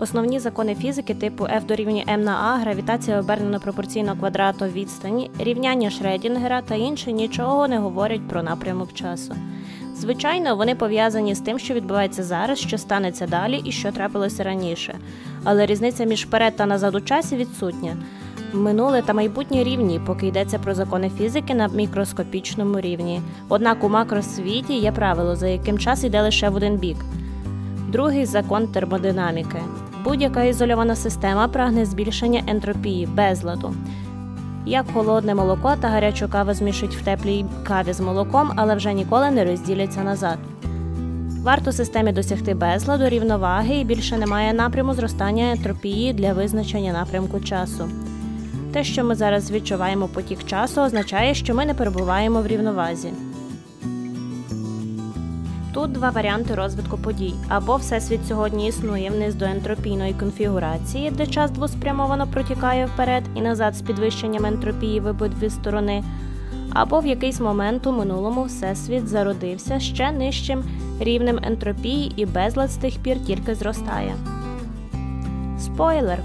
Основні закони фізики типу F дорівнює m на a, гравітація обернено пропорційно квадрату відстані, рівняння Шредінгера та інше нічого не говорять про напрямок часу. Звичайно, вони пов'язані з тим, що відбувається зараз, що станеться далі і що трапилося раніше. Але різниця між вперед та назад у часі відсутня. Минуле та майбутнє рівні, поки йдеться про закони фізики на мікроскопічному рівні. Однак у макросвіті є правило, за яким час йде лише в один бік. Другий закон термодинаміки. Будь-яка ізольована система прагне збільшення ентропії безладу. Як холодне молоко та гарячу каву змішують в теплій каві з молоком, але вже ніколи не розділяться назад. Варто системі досягти безладу, рівноваги і більше немає напряму зростання ентропії для визначення напрямку часу. Те, що ми зараз відчуваємо потік часу, означає, що ми не перебуваємо в рівновазі. Тут два варіанти розвитку подій: або всесвіт сьогодні існує вниз до ентропійної конфігурації, де час двоспрямовано протікає вперед і назад з підвищенням ентропії в обидві сторони, або в якийсь момент у минулому всесвіт зародився ще нижчим рівнем ентропії і безлад з тих пір тільки зростає. Спойлер.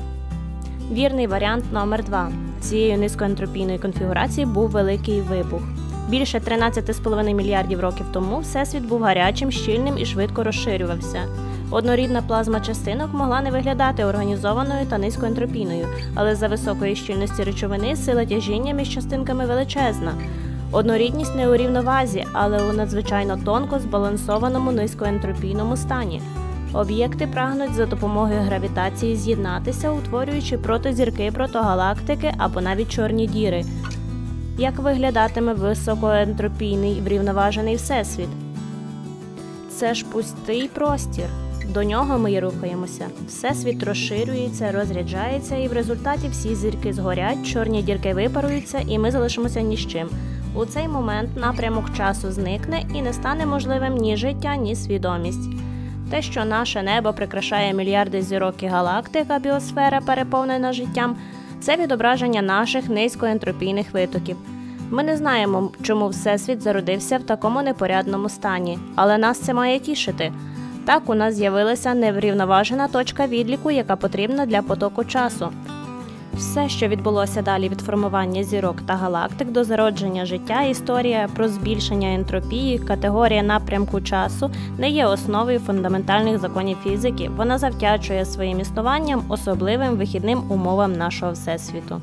Вірний варіант номер 2 Цією низькоентропійної конфігурації був великий вибух. Більше 13,5 мільярдів років тому всесвіт був гарячим, щільним і швидко розширювався. Однорідна плазма частинок могла не виглядати організованою та низькоентропійною, але за високої щільності речовини сила тяжіння між частинками величезна. Однорідність не у рівновазі, але у надзвичайно тонко збалансованому низькоентропійному стані. Об'єкти прагнуть за допомогою гравітації з'єднатися, утворюючи протозірки, протогалактики або навіть чорні діри. Як виглядатиме високоентропійний врівноважений всесвіт? Це ж пустий простір. До нього ми й рухаємося. Всесвіт розширюється, розряджається, і в результаті всі зірки згорять, чорні дірки випаруються, і ми залишимося ні з чим. У цей момент напрямок часу зникне і не стане можливим ні життя, ні свідомість. Те, що наше небо прикрашає мільярди зірок і галактик, біосфера переповнена життям, це відображення наших низькоентропійних витоків. Ми не знаємо, чому Всесвіт зародився в такому непорядному стані, але нас це має тішити. Так у нас з'явилася неврівноважена точка відліку, яка потрібна для потоку часу. Все, що відбулося далі від формування зірок та галактик до зародження життя, історія про збільшення ентропії, категорія напрямку часу не є основою фундаментальних законів фізики. Вона завтячує своїм існуванням особливим вихідним умовам нашого всесвіту.